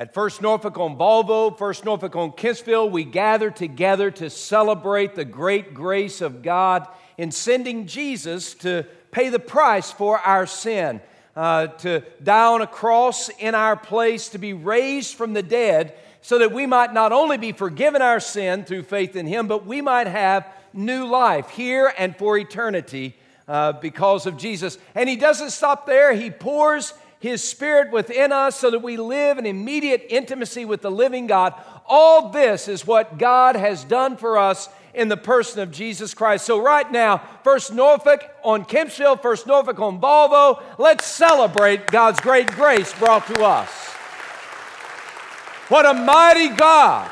At First Norfolk on Volvo, First Norfolk on Kempsville, we gather together to celebrate the great grace of God in sending Jesus to pay the price for our sin, uh, to die on a cross in our place, to be raised from the dead, so that we might not only be forgiven our sin through faith in Him, but we might have new life here and for eternity uh, because of Jesus. And He doesn't stop there, He pours his Spirit within us so that we live in immediate intimacy with the living God. All this is what God has done for us in the person of Jesus Christ. So, right now, First Norfolk on Kempsville, First Norfolk on Volvo, let's celebrate God's great grace brought to us. What a mighty God!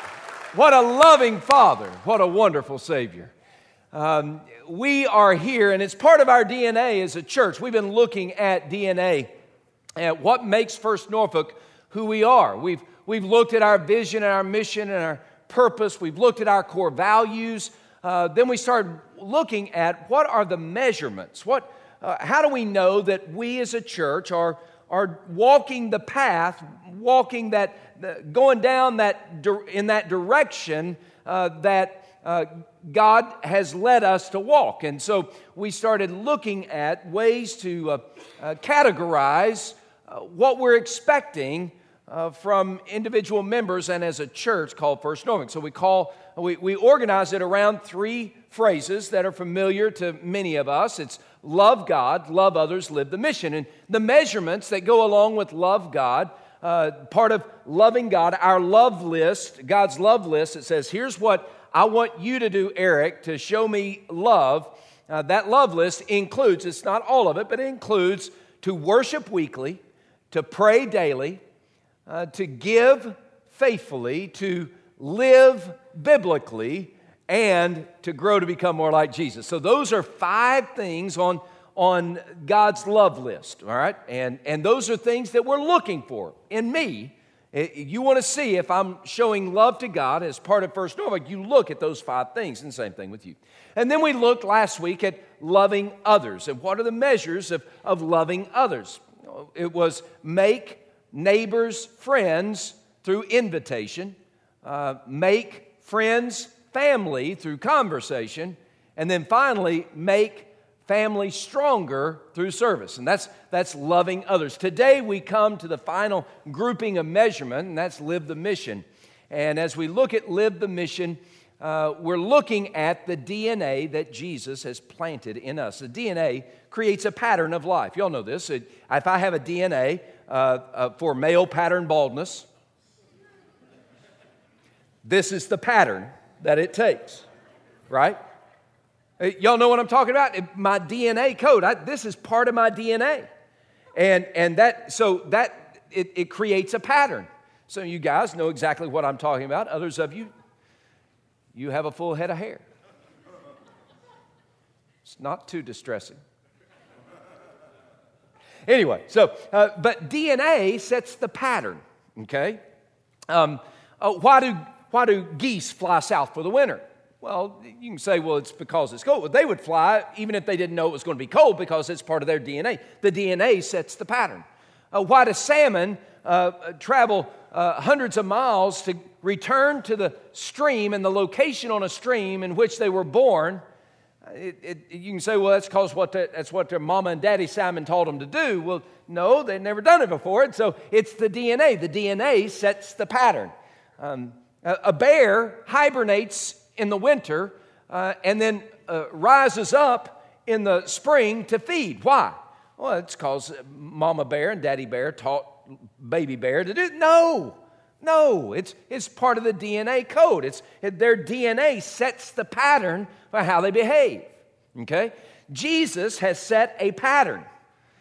What a loving Father! What a wonderful Savior! Um, we are here, and it's part of our DNA as a church. We've been looking at DNA at what makes First Norfolk who we are. We've, we've looked at our vision and our mission and our purpose, we've looked at our core values. Uh, then we started looking at what are the measurements? What, uh, how do we know that we as a church are, are walking the path, walking that, going down that, in that direction uh, that uh, God has led us to walk? And so we started looking at ways to uh, uh, categorize uh, what we're expecting uh, from individual members and as a church called First Norfolk. So we call we, we organize it around three phrases that are familiar to many of us. It's love God, love others, live the mission. And the measurements that go along with love God, uh, part of loving God, our love list, God's love list, it says, here's what I want you to do, Eric, to show me love. Uh, that love list includes, it's not all of it, but it includes to worship weekly, to pray daily, uh, to give faithfully, to live biblically, and to grow to become more like Jesus. So, those are five things on, on God's love list, all right? And, and those are things that we're looking for in me. You want to see if I'm showing love to God as part of First Norfolk, you look at those five things, and same thing with you. And then we looked last week at loving others and what are the measures of, of loving others it was make neighbors friends through invitation, uh, make friends family through conversation, and then finally make family stronger through service. And that's, that's loving others. Today we come to the final grouping of measurement, and that's live the mission. And as we look at live the mission, uh, we're looking at the DNA that Jesus has planted in us. The DNA creates a pattern of life. Y'all know this. If I have a DNA uh, uh, for male pattern baldness, this is the pattern that it takes, right? Uh, y'all know what I'm talking about? My DNA code. I, this is part of my DNA. And, and that, so that, it, it creates a pattern. Some of you guys know exactly what I'm talking about. Others of you you have a full head of hair. It's not too distressing. Anyway, so, uh, but DNA sets the pattern, okay? Um, uh, why, do, why do geese fly south for the winter? Well, you can say, well, it's because it's cold. Well, they would fly even if they didn't know it was going to be cold because it's part of their DNA. The DNA sets the pattern. Uh, why do salmon uh, travel uh, hundreds of miles to return to the stream and the location on a stream in which they were born. It, it, you can say, well, that's because what the, that's what their mama and daddy Simon taught them to do. Well, no, they'd never done it before. And so it's the DNA. The DNA sets the pattern. Um, a, a, bear hibernates in the winter uh, and then uh, rises up in the spring to feed. Why? Well, it's because mama bear and daddy bear taught baby bear to do No, no, it's, it's part of the DNA code. It's, their DNA sets the pattern for how they behave. Okay? Jesus has set a pattern.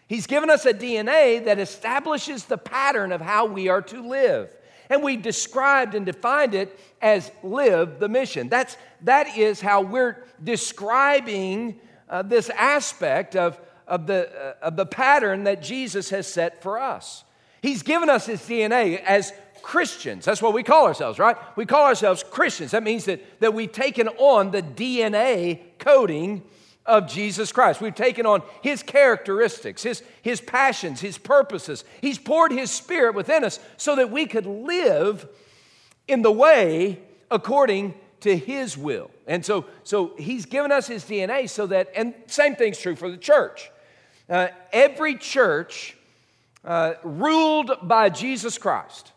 He's given us a DNA that establishes the pattern of how we are to live. And we described and defined it as live the mission. That's, that is how we're describing uh, this aspect of, of, the, uh, of the pattern that Jesus has set for us. He's given us his DNA as Christians. That's what we call ourselves, right? We call ourselves Christians. That means that, that we've taken on the DNA coding of Jesus Christ. We've taken on his characteristics, his, his passions, his purposes. He's poured his spirit within us so that we could live in the way according to his will. And so, so he's given us his DNA so that, and same thing's true for the church. Uh, every church uh, ruled by Jesus Christ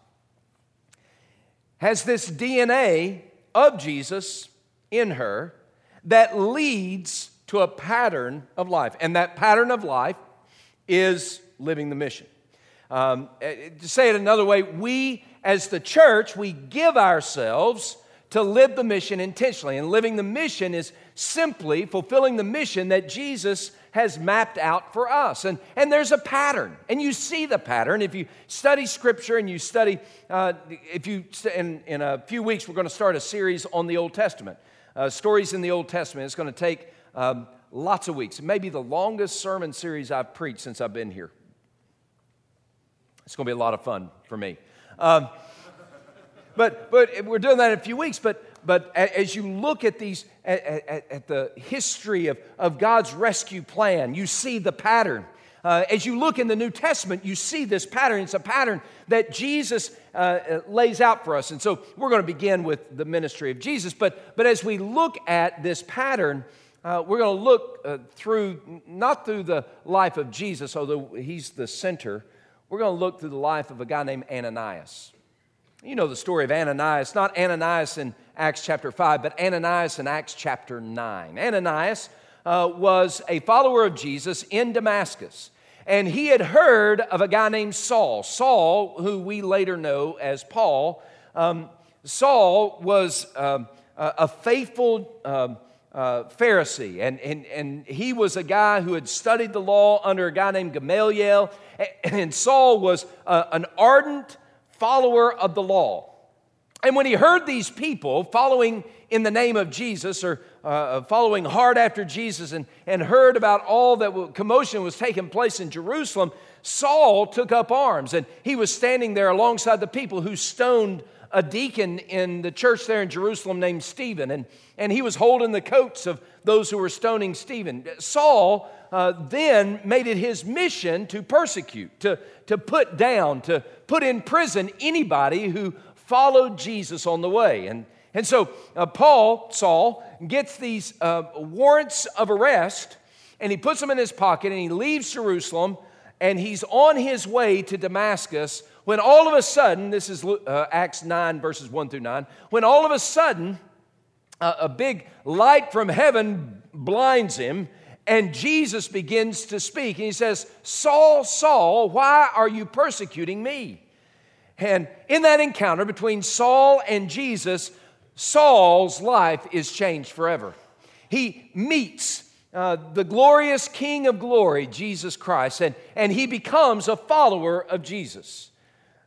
has this DNA of Jesus in her that leads to a pattern of life. And that pattern of life is living the mission. Um, eh, to say it another way, we as the church, we give ourselves to live the mission intentionally. And living the mission is simply fulfilling the mission that Jesus has mapped out for us. And, and there's a pattern, and you see the pattern. If you study Scripture and you study, uh, if you, in, in a few weeks, we're going to start a series on the Old Testament, uh, stories in the Old Testament. It's going to take um, lots of weeks. It may be the longest sermon series I've preached since I've been here. It's going to be a lot of fun for me. Um, but, but we're doing that in a few weeks. But, but as you look at these, at, at, at the history of, of God's rescue plan, you see the pattern. Uh, as you look in the New Testament, you see this pattern. It's a pattern that Jesus uh, uh lays out for us. And so we're going to begin with the ministry of Jesus. But, but as we look at this pattern, uh, we're going to look uh, through, not through the life of Jesus, although he's the center, we're going to look through the life of a guy named Ananias. You know the story of Ananias, not Ananias in Acts chapter 5, but Ananias in Acts chapter 9. Ananias uh, was a follower of Jesus in Damascus, and he had heard of a guy named Saul. Saul, who we later know as Paul, um, Saul was um, a faithful um, uh, Pharisee, and, and, and he was a guy who had studied the law under a guy named Gamaliel, and Saul was uh, an ardent follower of the law. And when he heard these people following in the name of Jesus or uh, following hard after Jesus and, and heard about all that commotion was taking place in Jerusalem, Saul took up arms and he was standing there alongside the people who stoned a deacon in the church there in Jerusalem named Stephen. And, and he was holding the coats of those who were stoning Stephen. Saul uh, then made it his mission to persecute, to, to put down, to put in prison anybody who followed Jesus on the way. And, and so uh, Paul, Saul, gets these uh, warrants of arrest and he puts them in his pocket and he leaves Jerusalem and he's on his way to Damascus when all of a sudden, this is uh, Acts 9, verses 1 through 9, when all of a sudden a big light from heaven blinds him and Jesus begins to speak. And he says, Saul, Saul, why are you persecuting me? And in that encounter between Saul and Jesus, Saul's life is changed forever. He meets uh, the glorious King of glory, Jesus Christ, and, and he becomes a follower of Jesus.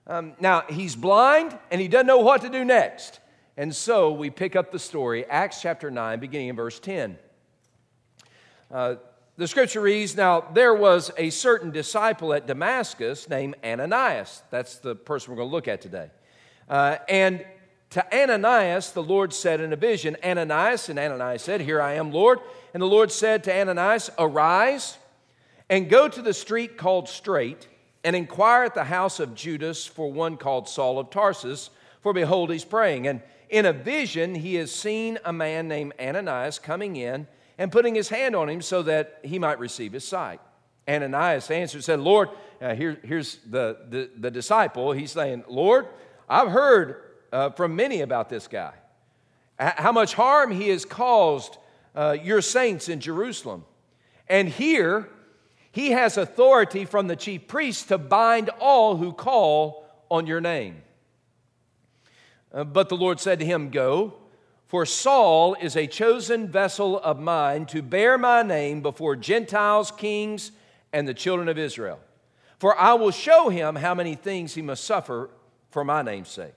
Um, now, he's blind and he doesn't know what to do next. And so we pick up the story, Acts chapter 9, beginning in verse 10. Uh, the scripture reads Now there was a certain disciple at Damascus named Ananias. That's the person we're going to look at today. Uh, and to Ananias, the Lord said in a vision, Ananias, and Ananias said, Here I am, Lord. And the Lord said to Ananias, Arise and go to the street called Straight and inquire at the house of Judas for one called Saul of Tarsus, for behold, he's praying. And in a vision, he has seen a man named Ananias coming in and putting his hand on him so that he might receive his sight. Ananias answered, and said, Lord, uh, here, here's the, the, the, disciple. He's saying, Lord, I've heard uh, from many about this guy, how much harm he has caused uh, your saints in Jerusalem. And here, he has authority from the chief priests to bind all who call on your name. Uh, but the Lord said to him, Go for Saul is a chosen vessel of mine to bear my name before Gentiles, kings, and the children of Israel. For I will show him how many things he must suffer for my name's sake.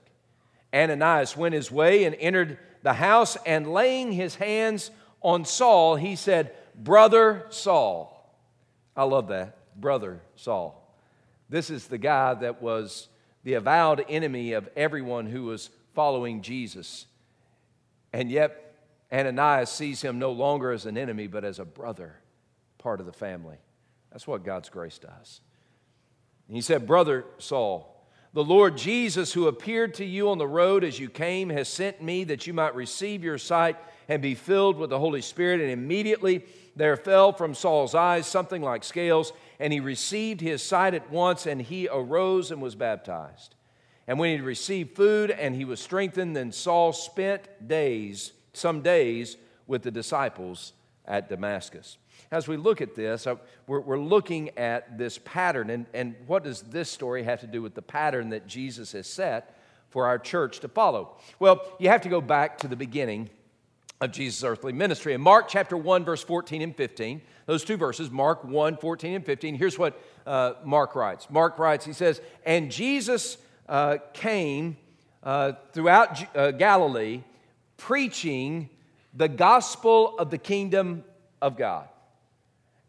Ananias went his way and entered the house, and laying his hands on Saul, he said, Brother Saul. I love that. Brother Saul. This is the guy that was the avowed enemy of everyone who was following Jesus. And yet, Ananias sees him no longer as an enemy, but as a brother, part of the family. That's what God's grace does. And he said, Brother Saul, the Lord Jesus, who appeared to you on the road as you came, has sent me that you might receive your sight and be filled with the Holy Spirit. And immediately there fell from Saul's eyes something like scales, and he received his sight at once, and he arose and was baptized. And when he received food and he was strengthened, then Saul spent days, some days, with the disciples at Damascus. As we look at this, uh, we're, looking at this pattern, and, and what does this story have to do with the pattern that Jesus has set for our church to follow? Well, you have to go back to the beginning of Jesus' earthly ministry. In Mark chapter 1, verse 14 and 15, those two verses, Mark 1, 14 and 15, here's what uh, Mark writes. Mark writes, he says, And Jesus uh, came uh, throughout uh, Galilee preaching the gospel of the kingdom of God.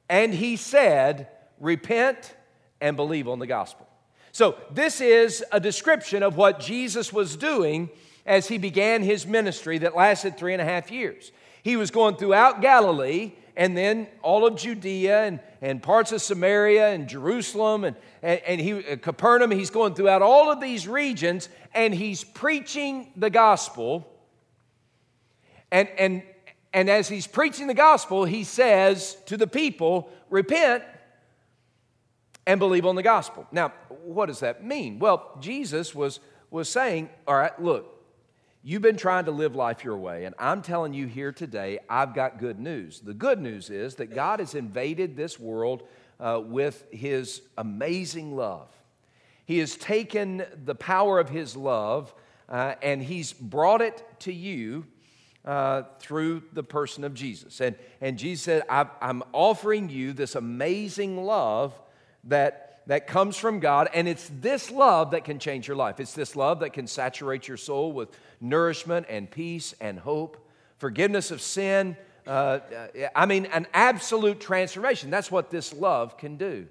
And he said, Repent and believe on the gospel. So, this is a description of what Jesus was doing as he began his ministry that lasted three and a half years. He was going throughout Galilee and then all of Judea and, and parts of Samaria and Jerusalem and, and, and he, uh, Capernaum. He's going throughout all of these regions and he's preaching the gospel. And, and, and as he's preaching the gospel, he says to the people, Repent and believe on the gospel. Now, what does that mean? Well, Jesus was, was saying, All right, look, You've been trying to live life your way, and I'm telling you here today, I've got good news. The good news is that God has invaded this world uh, with His amazing love. He has taken the power of His love uh, and He's brought it to you uh, through the person of Jesus. And, and Jesus said, I'm offering you this amazing love that that comes from God, and it's this love that can change your life. It's this love that can saturate your soul with nourishment and peace and hope, forgiveness of sin. Uh, I mean, an absolute transformation. That's what this love can do.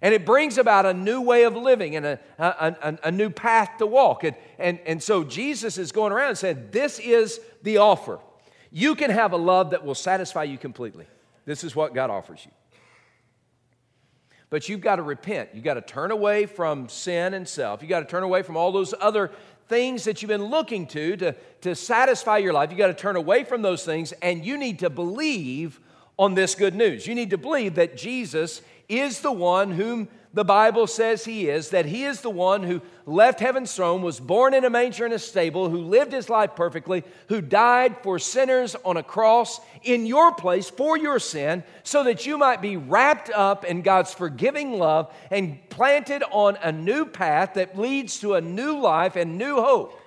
And it brings about a new way of living and a, a, a, a new path to walk. And, and, and so Jesus is going around and saying, This is the offer. You can have a love that will satisfy you completely. This is what God offers you. But you've got to repent. You've got to turn away from sin and self. You've got to turn away from all those other things that you've been looking to to, to satisfy your life. You've got to turn away from those things, and you need to believe on this good news. You need to believe that Jesus is the one whom the Bible says he is, that he is the one who left heaven's throne, was born in a manger in a stable, who lived his life perfectly, who died for sinners on a cross in your place for your sin, so that you might be wrapped up in God's forgiving love and planted on a new path that leads to a new life and new hope,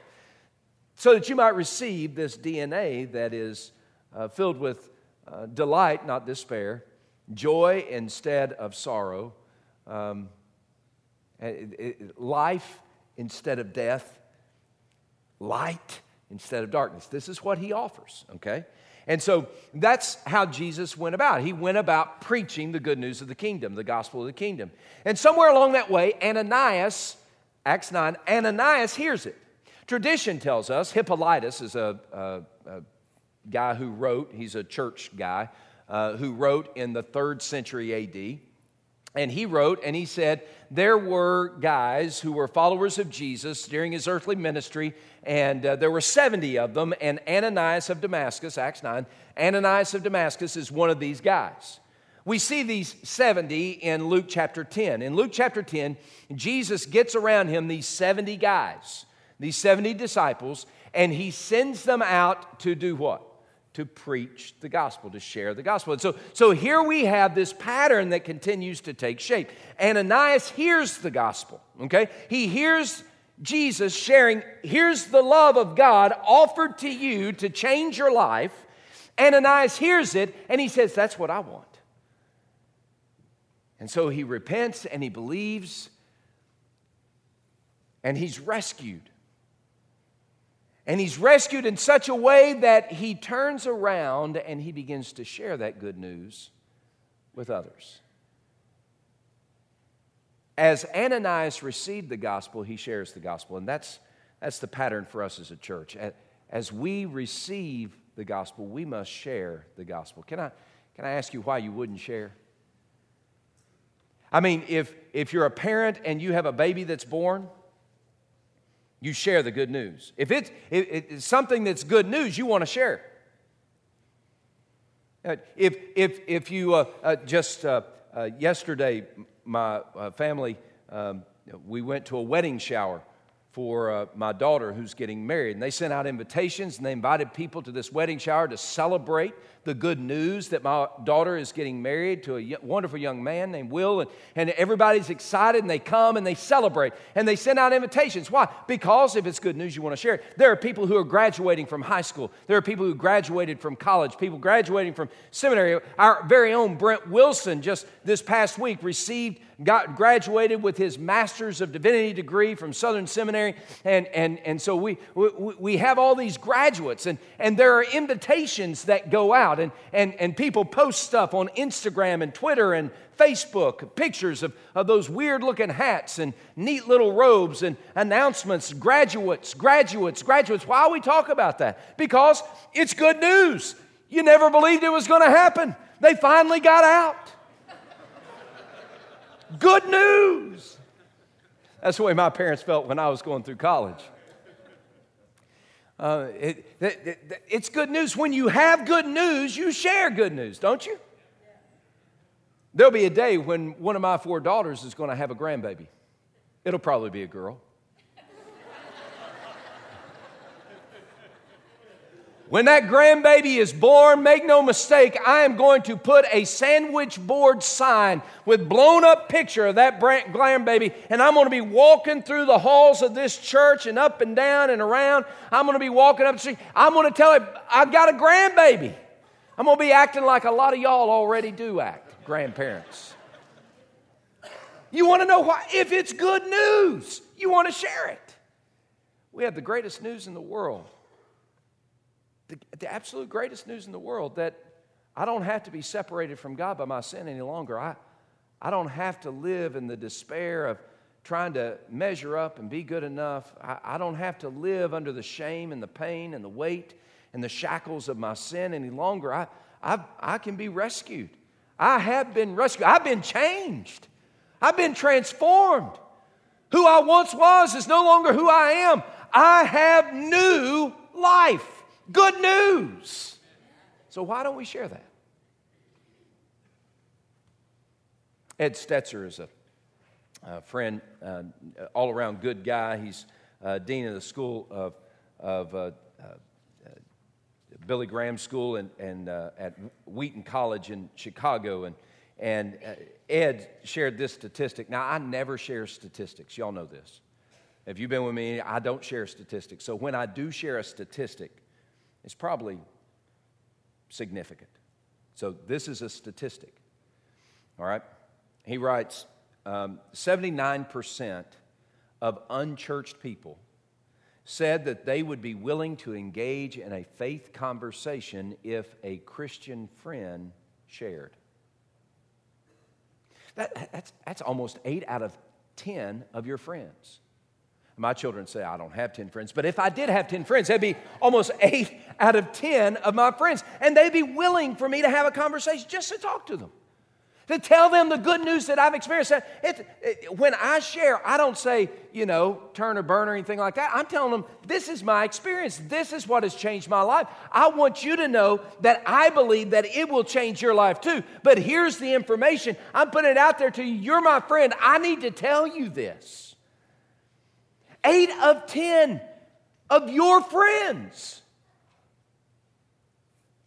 so that you might receive this DNA that is uh, filled with uh, delight, not despair, joy instead of sorrow um, life instead of death, light instead of darkness. This is what he offers, okay? And so that's how Jesus went about. He went about preaching the good news of the kingdom, the gospel of the kingdom. And somewhere along that way, Ananias, Acts 9, Ananias hears it. Tradition tells us Hippolytus is a, a, a guy who wrote, he's a church guy, uh, who wrote in the third century AD. And he wrote and he said, There were guys who were followers of Jesus during his earthly ministry, and uh, there were 70 of them. And Ananias of Damascus, Acts 9, Ananias of Damascus is one of these guys. We see these 70 in Luke chapter 10. In Luke chapter 10, Jesus gets around him these 70 guys, these 70 disciples, and he sends them out to do what? To preach the gospel, to share the gospel. And so, so here we have this pattern that continues to take shape. Ananias hears the gospel, okay? He hears Jesus sharing, here's the love of God offered to you to change your life. Ananias hears it and he says, That's what I want. And so he repents and he believes and he's rescued. And he's rescued in such a way that he turns around and he begins to share that good news with others. As Ananias received the gospel, he shares the gospel. And that's, that's the pattern for us as a church. As we receive the gospel, we must share the gospel. Can I, can I ask you why you wouldn't share? I mean, if, if you're a parent and you have a baby that's born, you share the good news. If it's, it, it's something that's good news, you want to share. Uh, if, if, if you uh, uh, just uh, uh yesterday, my uh, family, um, we went to a wedding shower for my daughter who's getting married. And they sent out invitations and they invited people to this wedding shower to celebrate the good news that my daughter is getting married to a wonderful young man named Will. And, and everybody's excited and they come and they celebrate and they send out invitations. Why? Because if it's good news, you want to share it. There are people who are graduating from high school, there are people who graduated from college, people graduating from seminary. Our very own Brent Wilson just this past week received got graduated with his master's of divinity degree from southern seminary and, and, and so we, we, we have all these graduates and, and there are invitations that go out and, and, and people post stuff on instagram and twitter and facebook pictures of, of those weird looking hats and neat little robes and announcements graduates graduates graduates. Why we talk about that? Because it's good news. You never believed it was going to happen. They finally got out. Good news. That's the way my parents felt when I was going through college. Uh, it, it, it, it's good news. When you have good news, you share good news, don't you? There'll be a day when one of my four daughters is going to have a grandbaby. It'll probably be a girl. When that grandbaby is born, make no mistake, I am going to put a sandwich board sign with blown up picture of that grandbaby, and I'm going to be walking through the halls of this church and up and down and around. I'm going to be walking up the street. I'm going to tell it, I've got a grandbaby. I'm going to be acting like a lot of y'all already do act, grandparents. You want to know why? If it's good news, you want to share it. We have the greatest news in the world the, the absolute greatest news in the world that I don't have to be separated from God by my sin any longer. I, I don't have to live in the despair of trying to measure up and be good enough. I, I don't have to live under the shame and the pain and the weight and the shackles of my sin any longer. I, I, I can be rescued. I have been rescued. I've been changed. I've been transformed. Who I once was is no longer who I am. I have new life. Good news. So, why don't we share that? Ed Stetzer is a, a friend, uh, all around good guy. He's uh, dean of the school of, of uh, uh Billy Graham School and, and uh, at Wheaton College in Chicago. And, and uh, Ed shared this statistic. Now, I never share statistics. Y'all know this. If you've been with me, I don't share statistics. So when I do share a statistic, is probably significant. So, this is a statistic. All right? He writes um, 79% of unchurched people said that they would be willing to engage in a faith conversation if a Christian friend shared. That, that's, that's almost eight out of 10 of your friends. My children say I don't have 10 friends, but if I did have 10 friends, that'd be almost eight out of 10 of my friends. And they'd be willing for me to have a conversation just to talk to them, to tell them the good news that I've experienced. It, it, when I share, I don't say, you know, turn or burn or anything like that. I'm telling them, this is my experience. This is what has changed my life. I want you to know that I believe that it will change your life too. But here's the information I'm putting it out there to you. You're my friend. I need to tell you this. Eight of 10 of your friends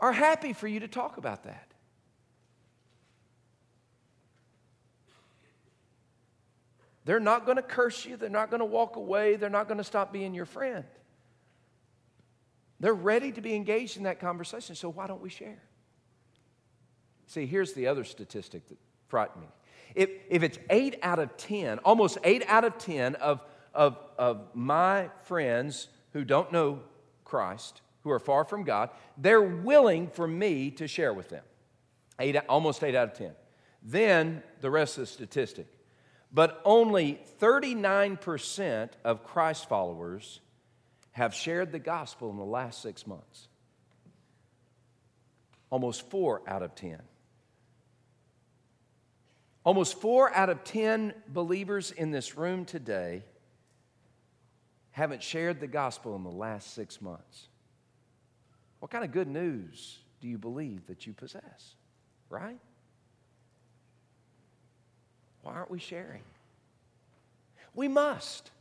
are happy for you to talk about that. They're not going to curse you. They're not going to walk away. They're not going to stop being your friend. They're ready to be engaged in that conversation, so why don't we share? See, here's the other statistic that frightened me. If, if it's eight out of 10, almost eight out of 10 of of, of my friends who don't know Christ, who are far from God, they're willing for me to share with them. Eight, almost eight out of 10. Then the rest of the statistic. But only 39% of Christ followers have shared the gospel in the last six months. Almost four out of 10. Almost four out of 10 believers in this room today haven't shared the gospel in the last six months. What kind of good news do you believe that you possess? Right? Why aren't we sharing? We must.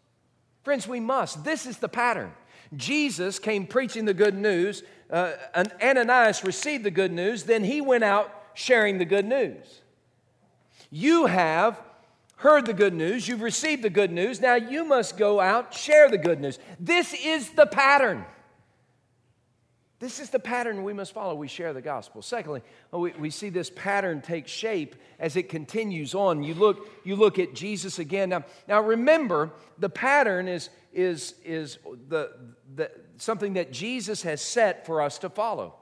Friends, we must. This is the pattern. Jesus came preaching the good news. Uh, Ananias received the good news. Then he went out sharing the good news. You have heard the good news, you've received the good news, now you must go out, share the good news. This is the pattern. This is the pattern we must follow. We share the gospel. Secondly, oh, we, we see this pattern take shape as it continues on. You look, you look at Jesus again. Now, now remember, the pattern is, is, is the, the, something that Jesus has set for us to follow.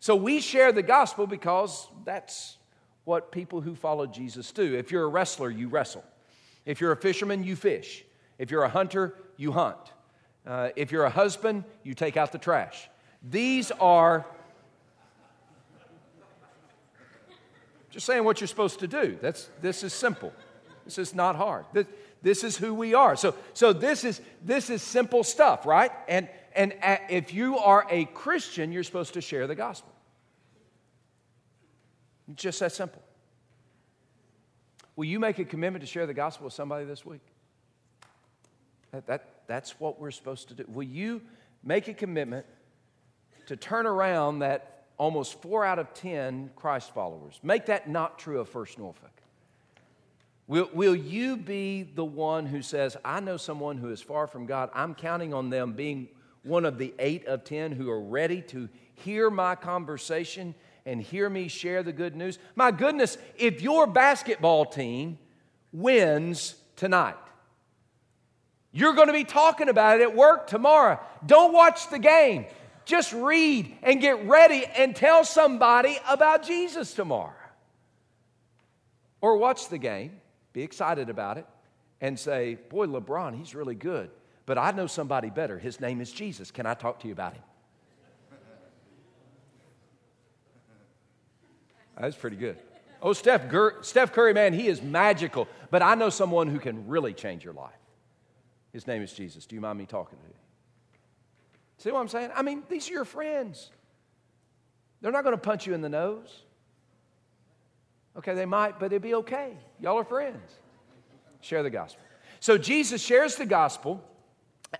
So we share the gospel because that's what people who follow Jesus do. If you're a wrestler, you wrestle. If you're a fisherman, you fish. If you're a hunter, you hunt. Uh, if you're a husband, you take out the trash. These are just saying what you're supposed to do. That's, this is simple. This is not hard. This, this is who we are. So, so this, is, this is simple stuff, right? And, and if you are a Christian, you're supposed to share the gospel. Just that simple. Will you make a commitment to share the gospel with somebody this week? That, that, that's what we're supposed to do. Will you make a commitment to turn around that almost four out of 10 Christ followers? Make that not true of First Norfolk. Will, will you be the one who says, I know someone who is far from God? I'm counting on them being one of the eight of 10 who are ready to hear my conversation and hear me share the good news? My goodness, if your basketball team wins tonight, you're going to be talking about it at work tomorrow. Don't watch the game. Just read and get ready and tell somebody about Jesus tomorrow. Or watch the game, be excited about it, and say, Boy, LeBron, he's really good. But I know somebody better. His name is Jesus. Can I talk to you about him? That's pretty good. Oh, Steph, Steph Curry, man, he is magical. But I know someone who can really change your life. His name is Jesus. Do you mind me talking to you? See what I'm saying? I mean, these are your friends. They're not going to punch you in the nose. Okay, they might, but it'd be okay. Y'all are friends. Share the gospel. So Jesus shares the gospel.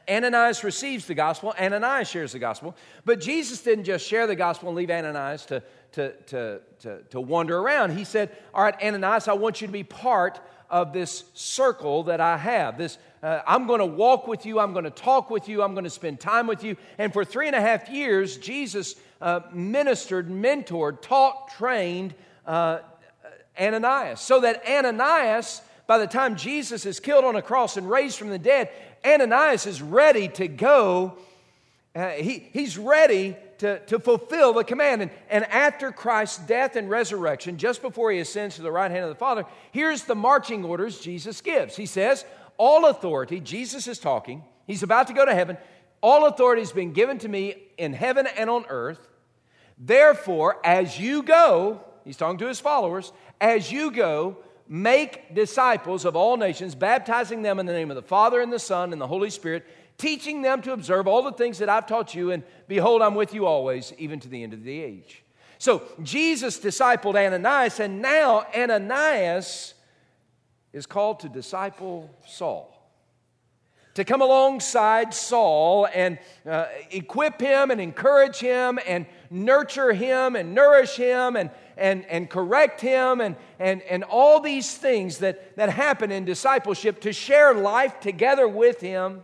Ananias receives the gospel. Ananias shares the gospel. But Jesus didn't just share the gospel and leave Ananias to to, to, to, to wander around. He said, All right, Ananias, I want you to be part of this circle that I have. This, uh, I'm going to walk with you. I'm going to talk with you. I'm going to spend time with you. And for three and a half years, Jesus uh, ministered, mentored, taught, trained uh, Ananias, so that Ananias, by the time Jesus is killed on a cross and raised from the dead, Ananias is ready to go. Uh, he, he's ready to, to fulfill the command. And, and after Christ's death and resurrection, just before he ascends to the right hand of the Father, here's the marching orders Jesus gives. He says, All authority, Jesus is talking, he's about to go to heaven. All authority has been given to me in heaven and on earth. Therefore, as you go, he's talking to his followers, as you go, make disciples of all nations, baptizing them in the name of the Father and the Son and the Holy Spirit teaching them to observe all the things that I've taught you, and behold, I'm with you always, even to the end of the age. So Jesus discipled Ananias, and now Ananias is called to disciple Saul. To come alongside Saul and uh, equip him and encourage him and nurture him and nourish him and, and, and correct him and, and, and all these things that, that happen in discipleship to share life together with him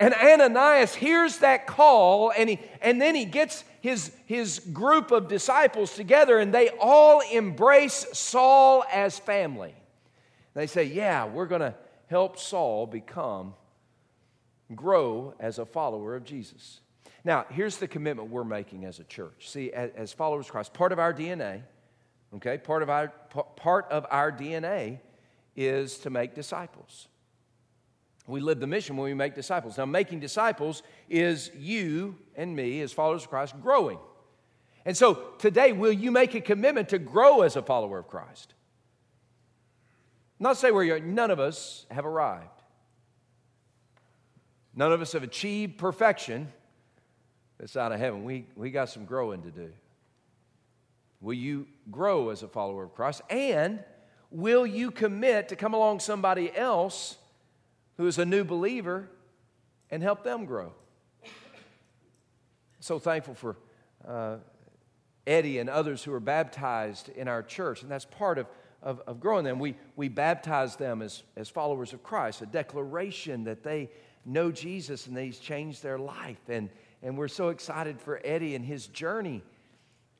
and Ananias hears that call, and, he, and then he gets his, his group of disciples together, and they all embrace Saul as family. They say, Yeah, we're going to help Saul become, grow as a follower of Jesus. Now, here's the commitment we're making as a church. See, as, followers of Christ, part of our DNA, okay, part of our, part of our DNA is to make disciples. We live the mission when we make disciples. Now, making disciples is you and me, as followers of Christ, growing. And so today, will you make a commitment to grow as a follower of Christ? Not say where you're, none of us have arrived. None of us have achieved perfection that's out of heaven. We, we got some growing to do. Will you grow as a follower of Christ? And will you commit to come along somebody else who is a new believer and help them grow? So thankful for uh, Eddie and others who are baptized in our church, and that's part of, of, of growing them. We, we baptize them as, as followers of Christ, a declaration that they know Jesus and that He's changed their life. And, and we're so excited for Eddie and his journey.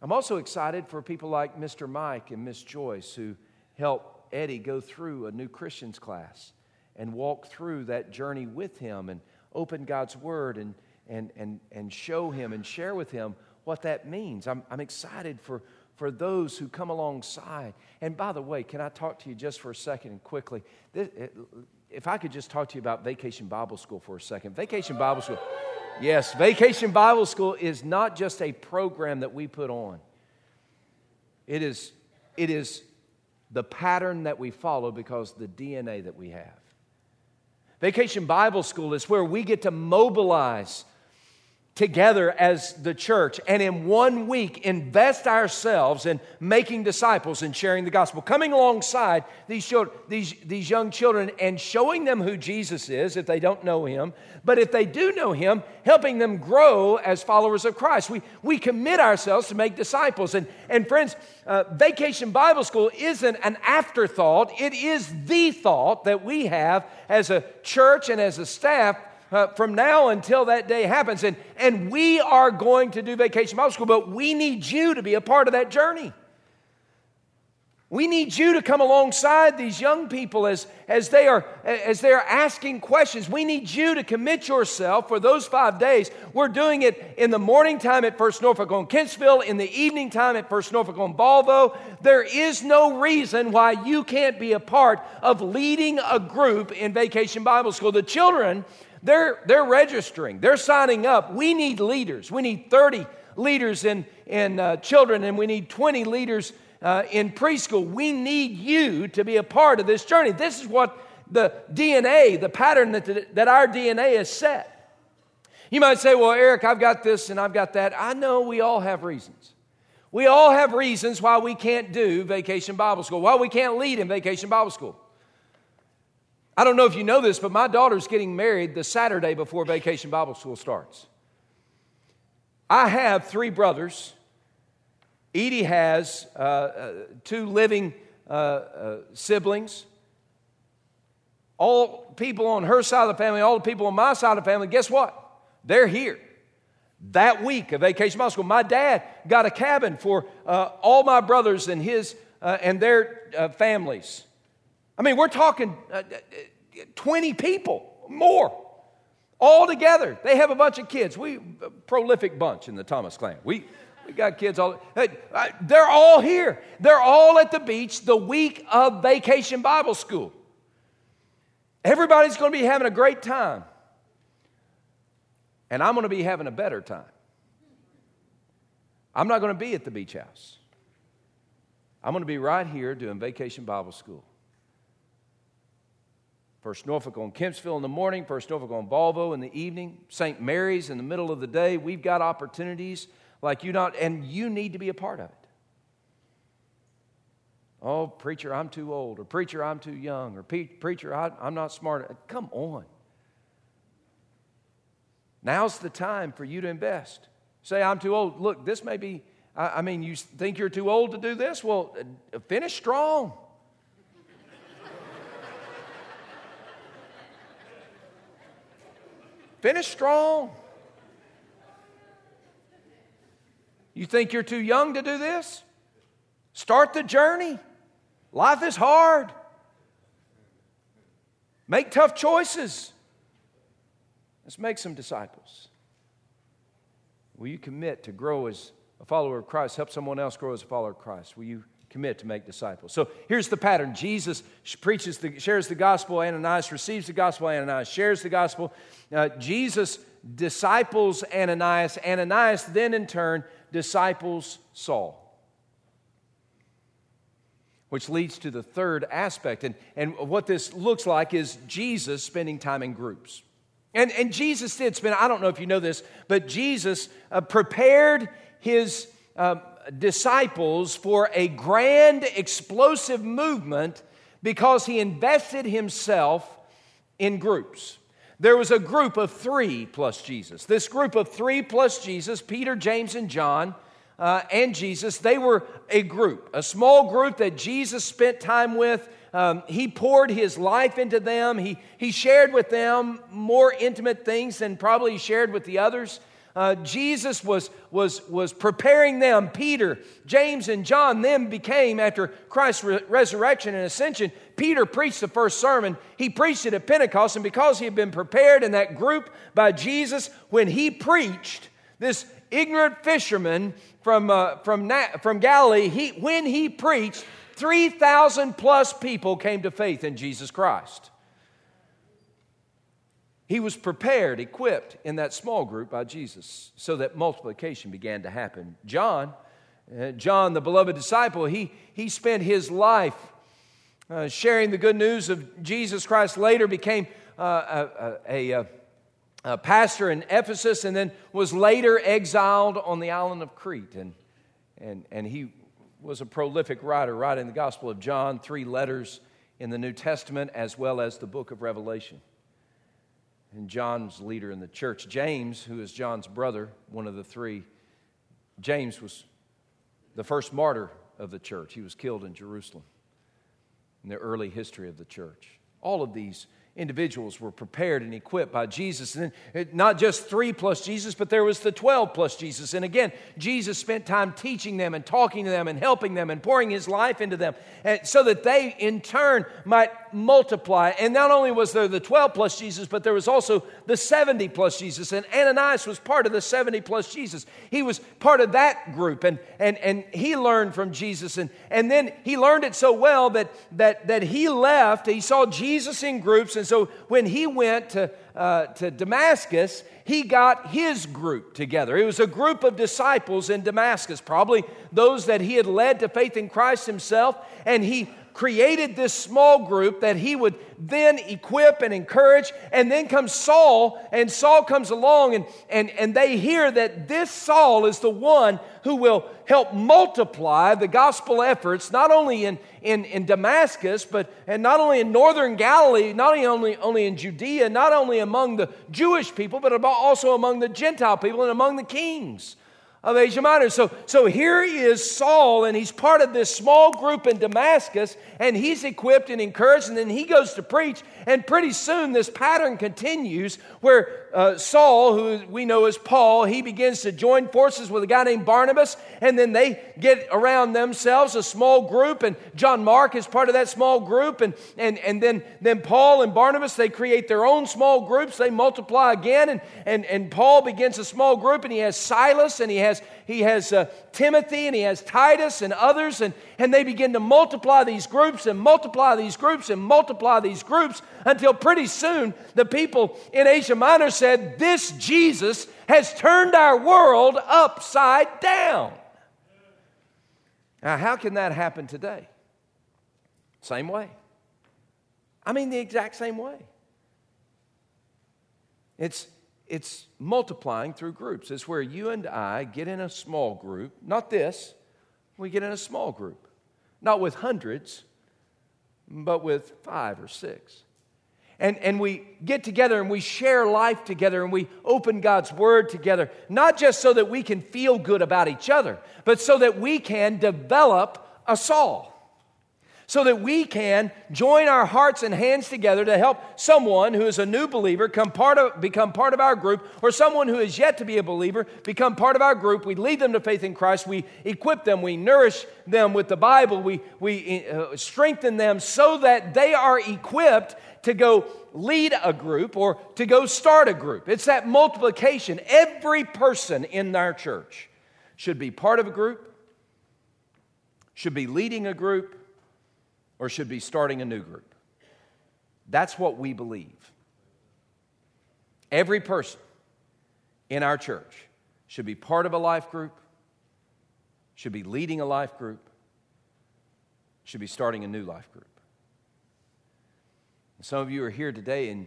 I'm also excited for people like Mr. Mike and Miss Joyce who help Eddie go through a new Christians class and walk through that journey with him and open God's Word and, and, and, and show him and share with him what that means. I'm, I'm excited for, for those who come alongside. And by the way, can I talk to you just for a second and quickly? If I could just talk to you about Vacation Bible School for a second. Vacation Bible School. Yes, Vacation Bible School is not just a program that we put on. It is, it is the pattern that we follow because the DNA that we have. Vacation Bible School is where we get to mobilize together as the church and in one week invest ourselves in making disciples and sharing the gospel coming alongside these, children, these, these young children and showing them who jesus is if they don't know him. But if they do know him helping them grow as followers of christ. We, we commit ourselves to make disciples. And, and friends uh, vacation bible school isn't an afterthought. It is the thought that we have as a church and as a staff uh, from now until that day happens. And, and we are going to do Vacation Bible School, but we need you to be a part of that journey. We need you to come alongside these young people as, as, they are, as they are asking questions. We need you to commit yourself for those five days. We're doing it in the morning time at First Norfolk on Kempsville, in the evening time at First Norfolk on Volvo. There is no reason why you can't be a part of leading a group in Vacation Bible School. The children they're, they're registering, they're signing up. We need leaders. We need 30 leaders in, in uh, children, and we need 20 leaders uh, in preschool. We need you to be a part of this journey. This is what the DNA, the pattern that, that our DNA is set. You might say, Well, Eric, I've got this and I've got that. I know we all have reasons. We all have reasons why we can't do vacation Bible school, why we can't lead in vacation Bible school. I don't know if you know this, but my daughter's getting married the Saturday before Vacation Bible School starts. I have three brothers. Edie has uh, uh, two living uh, uh, siblings. All people on her side of the family, all the people on my side of the family, guess what? They're here. That week of Vacation Bible School, my dad got a cabin for uh, all my brothers and his uh, and their families. I mean, we're talking uh, uh 20 people, more, all together. They have a bunch of kids. We, a prolific bunch in the Thomas clan. We, we got kids all, they're all here. They're all at the beach the week of vacation Bible school. Everybody's going to be having a great time. And I'm going to be having a better time. I'm not going to be at the beach house. I'm going to be right here doing vacation Bible school. First Norfolk on Kempsville in the morning, First Norfolk on Volvo in the evening, St. Mary's in the middle of the day. We've got opportunities like you not, and you need to be a part of it. Oh, preacher, I'm too old, or preacher, I'm too young, or preacher, I, I'm not smart. Come on. Now's the time for you to invest. Say, I'm too old. Look, this may be, I, I mean, you think you're too old to do this? Well, uh, finish strong. Finish strong. You think you're too young to do this? Start the journey. Life is hard. Make tough choices. Let's make some disciples. Will you commit to grow as a follower of Christ? Help someone else grow as a follower of Christ. Will you commit to make disciples. So here's the pattern Jesus preaches, the, shares the gospel, Ananias receives the gospel, Ananias shares the gospel. Uh, Jesus disciples Ananias. Ananias then, in turn, disciples Saul. Which leads to the third aspect. And, and what this looks like is Jesus spending time in groups. And, and Jesus did spend, I don't know if you know this, but Jesus uh, prepared his uh, disciples for a grand, explosive movement because he invested himself in groups. There was a group of three plus Jesus. This group of three plus Jesus, Peter, James, and John, uh, and Jesus, they were a group, a small group that Jesus spent time with. Um, he poured his life into them. He, he shared with them more intimate things than probably he shared with the others uh, Jesus was, was, was preparing them. Peter, James, and John then became, after Christ's re- resurrection and ascension, Peter preached the first sermon. He preached it at Pentecost, and because he had been prepared in that group by Jesus, when he preached, this ignorant fisherman from, uh, from, Na- from Galilee, he, when he preached, 3,000 plus people came to faith in Jesus Christ. He was prepared, equipped in that small group by Jesus so that multiplication began to happen. John, uh, John, the beloved disciple, he, he spent his life uh, sharing the good news of Jesus Christ, later became uh, a, a, a, pastor in Ephesus, and then was later exiled on the island of Crete. And, and, and he was a prolific writer, writing the Gospel of John, three letters in the New Testament, as well as the book of Revelation and John's leader in the church. James, who is John's brother, one of the three, James was the first martyr of the church. He was killed in Jerusalem in the early history of the church. All of these individuals were prepared and equipped by Jesus. And uh, not just three plus Jesus, but there was the 12 plus Jesus. And again, Jesus spent time teaching them and talking to them and helping them and pouring his life into them so that they in turn might multiply. And not only was there the 12 plus Jesus, but there was also the 70 plus Jesus. And Ananias was part of the 70 plus Jesus. He was part of that group and, and, and he learned from Jesus. And, and then he learned it so well that, that, that he left. He saw Jesus in groups. And so when he went to, uh, to Damascus, he got his group together. It was a group of disciples in Damascus, probably those that he had led to faith in Christ himself. And he created this small group that he would then equip and encourage. And then comes Saul, and Saul comes along, and, and, and they hear that this Saul is the one who will help multiply the gospel efforts, not only in, in, in Damascus, but and not only in northern Galilee, not only, only in Judea, not only among the Jewish people, but also among the Gentile people and among the kings of Asia Minor. So, so here is Saul, and he's part of this small group in Damascus, and he's equipped and encouraged, and then he goes to preach. And pretty soon, this pattern continues where uh, Saul, who we know as Paul, he begins to join forces with a guy named Barnabas, and then they get around themselves a small group, and John Mark is part of that small group, and, and, and then, then Paul and Barnabas, they create their own small groups, they multiply again, and, and, and Paul begins a small group, and he has Silas, and he has, he has uh, Timothy, and he has Titus, and others, and, and they begin to multiply these groups, and multiply these groups, and multiply these groups, until pretty soon the people in Asia Minor said, This Jesus has turned our world upside down. Now, how can that happen today? Same way. I mean, the exact same way. It's, it's multiplying through groups. It's where you and I get in a small group, not this, we get in a small group, not with hundreds, but with five or six and, and we get together and we share life together and we open God's Word together, not just so that we can feel good about each other, but so that we can develop a Saul. So that we can join our hearts and hands together to help someone who is a new believer come part of, become part of our group, or someone who is yet to be a believer become part of our group. We lead them to faith in Christ. We equip them. We nourish them with the Bible. We, we uh, strengthen them so that they are equipped to go lead a group or to go start a group. It's that multiplication. Every person in our church should be part of a group, should be leading a group, or should be starting a new group. That's what we believe. Every person in our church should be part of a life group, should be leading a life group, should be starting a new life group. And some of you are here today and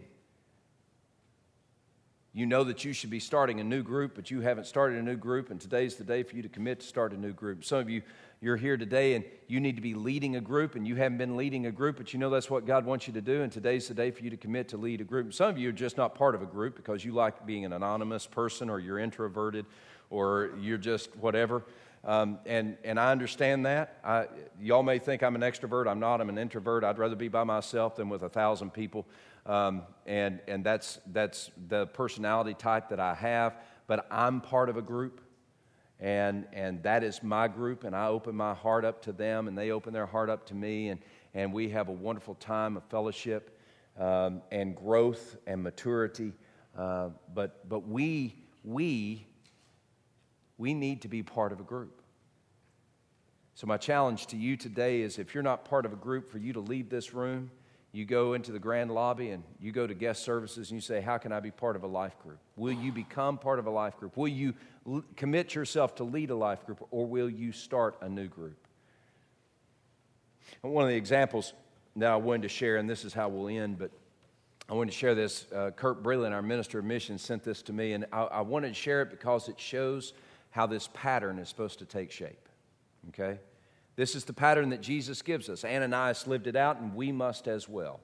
you know that you should be starting a new group, but you haven't started a new group, and today's the day for you to commit to start a new group. Some of you, you're here today and you need to be leading a group, and you haven't been leading a group, but you know that's what God wants you to do, and today's the day for you to commit to lead a group. Some of you are just not part of a group because you like being an anonymous person, or you're introverted, or you're just whatever. Um, and, and I understand that. I, y'all may think I'm an extrovert. I'm not. I'm an introvert. I'd rather be by myself than with a thousand people. Um, and and that's, that's the personality type that I have. But I'm part of a group, and, and that is my group, and I open my heart up to them, and they open their heart up to me, and, and we have a wonderful time of fellowship um, and growth and maturity. Uh, but, but we, we we need to be part of a group. So, my challenge to you today is if you're not part of a group, for you to leave this room, you go into the grand lobby and you go to guest services and you say, How can I be part of a life group? Will you become part of a life group? Will you l- commit yourself to lead a life group or will you start a new group? And one of the examples that I wanted to share, and this is how we'll end, but I wanted to share this. Uh, Kurt Breland, our minister of missions, sent this to me, and I, I wanted to share it because it shows how this pattern is supposed to take shape. Okay? This is the pattern that Jesus gives us. Ananias lived it out, and we must as well.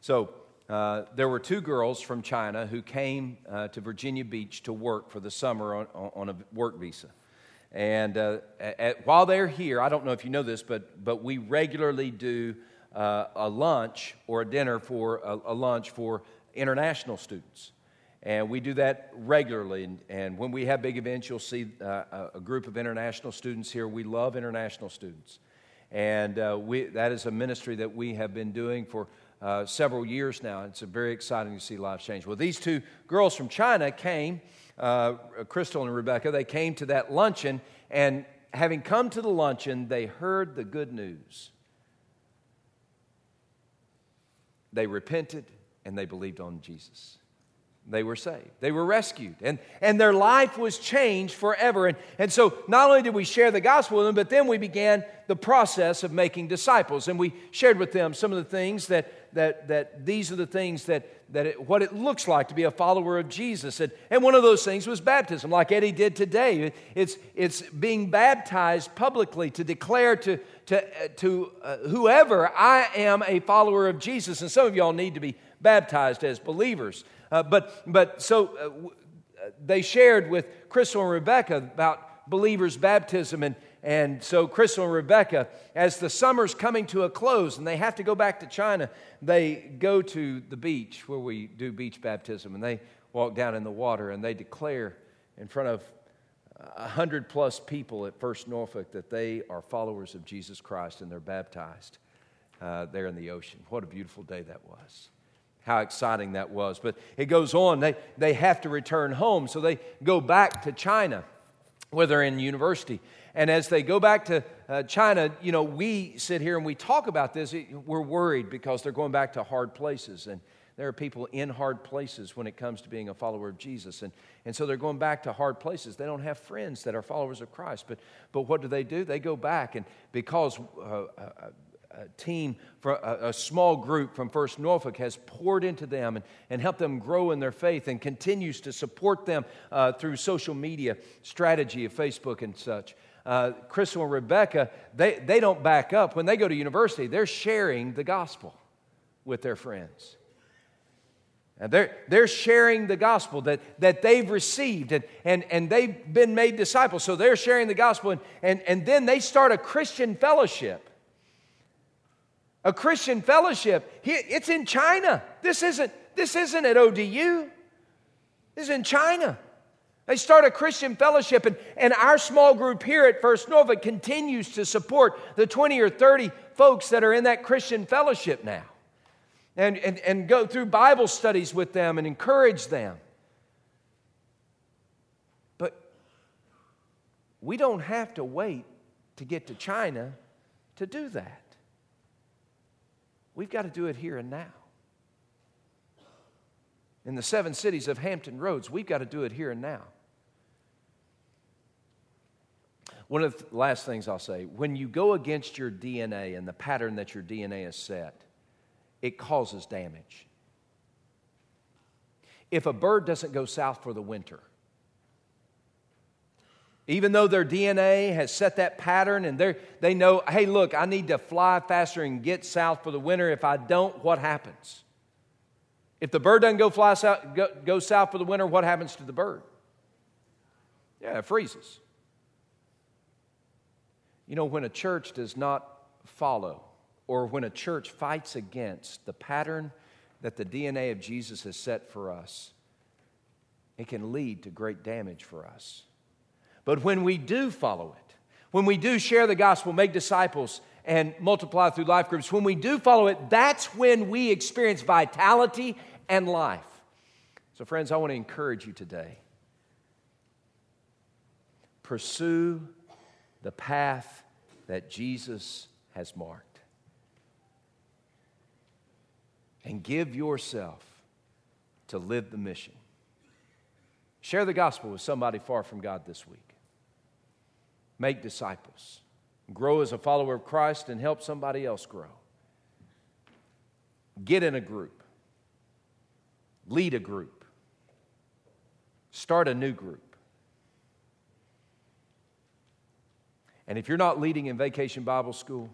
So, uh, there were two girls from China who came uh, to Virginia Beach to work for the summer on, on a work visa. And uh, at, while they're here, I don't know if you know this, but, but we regularly do uh, a lunch or a dinner for a, a lunch for international students. And we do that regularly. And, and when we have big events, you'll see uh, a group of international students here. We love international students. And uh, we, that is a ministry that we have been doing for uh, several years now. It's very exciting to see lives change. Well, these two girls from China came, uh, Crystal and Rebecca, they came to that luncheon. And having come to the luncheon, they heard the good news. They repented and they believed on Jesus they were saved. They were rescued. And, and their life was changed forever. And, and so not only did we share the gospel with them, but then we began the process of making disciples. And we shared with them some of the things that, that, that these are the things that, that it, what it looks like to be a follower of Jesus. And, and one of those things was baptism, like Eddie did today. It's, it's being baptized publicly to declare to, to, to uh, whoever I am a follower of Jesus. And some of y'all need to be baptized as believers. Uh, but, but so uh, uh, they shared with Crystal and Rebecca about believers' baptism. And, and so, Crystal and Rebecca, as the summer's coming to a close and they have to go back to China, they go to the beach where we do beach baptism and they walk down in the water and they declare in front of a hundred plus people at First Norfolk that they are followers of Jesus Christ and they're baptized uh, there in the ocean. What a beautiful day that was how exciting that was. But it goes on, they, they have to return home, so they go back to China where they're in university. And as they go back to uh, China, you know, we sit here and we talk about this. We're worried because they're going back to hard places. And there are people in hard places when it comes to being a follower of Jesus. And, and so they're going back to hard places. They don't have friends that are followers of Christ. But, but what do they do? They go back, and because uh, uh, a team, a, a small group from First Norfolk has poured into them and, and helped them grow in their faith and continues to support them uh, through social media strategy of Facebook and such. Uh, Crystal and Rebecca, they, they don't back up. When they go to university, they're sharing the gospel with their friends. And they're, they're sharing the gospel that, that they've received and, and, and they've been made disciples. So they're sharing the gospel, and, and, and then they start a Christian fellowship a Christian fellowship. It's in China. This isn't, this isn't at ODU. This is in China. They start a Christian fellowship, and, and our small group here at First Norfolk continues to support the 20 or 30 folks that are in that Christian fellowship now and, and, and go through Bible studies with them and encourage them. But we don't have to wait to get to China to do that. We've got to do it here and now. in the seven cities of Hampton Roads. We've got to do it here and now. One of the last things I'll say when you go against your DNA and the pattern that your DNA is set, it causes damage. If a bird doesn't go south for the winter, even though their DNA has set that pattern and they know, hey, look, I need to fly faster and get south for the winter. If I don't, what happens? If the bird doesn't go fly south, go, go south for the winter, what happens to the bird? Yeah, it freezes. You know, when a church does not follow, or when a church fights against the pattern that the DNA of Jesus has set for us, it can lead to great damage for us. But when we do follow it, when we do share the gospel, make disciples, and multiply through life groups, when we do follow it, that's when we experience vitality and life. So, friends, I want to encourage you today. Pursue the path that Jesus has marked. And give yourself to live the mission. Share the gospel with somebody far from God this week. Make disciples. Grow as a follower of Christ and help somebody else grow. Get in a group. Lead a group. Start a new group. And if you're not leading in Vacation Bible School,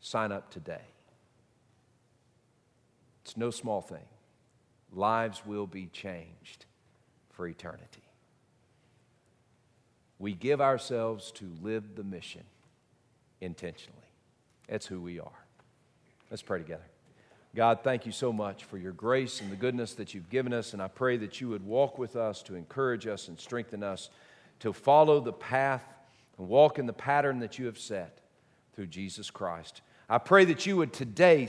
sign up today. It's no small thing. Lives will be changed for eternity. We give ourselves to live the mission intentionally. That's who we are. Let's pray together. God, thank you so much for your grace and the goodness that you've given us, and I pray that you would walk with us to encourage us and strengthen us to follow the path and walk in the pattern that you have set through Jesus Christ. I pray that you would today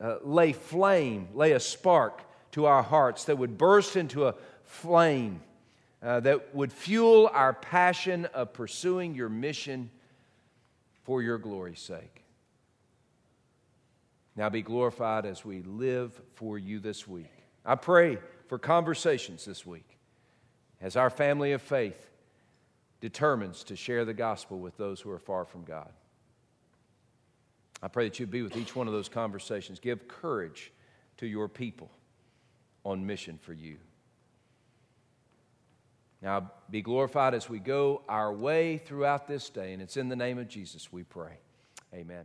uh, lay flame, lay a spark to our hearts that would burst into a flame uh, that would fuel our passion of pursuing your mission for your glory's sake. Now be glorified as we live for you this week. I pray for conversations this week as our family of faith determines to share the gospel with those who are far from God. I pray that you be with each one of those conversations. Give courage to your people on mission for you. Now, be glorified as we go our way throughout this day. And it's in the name of Jesus we pray. Amen.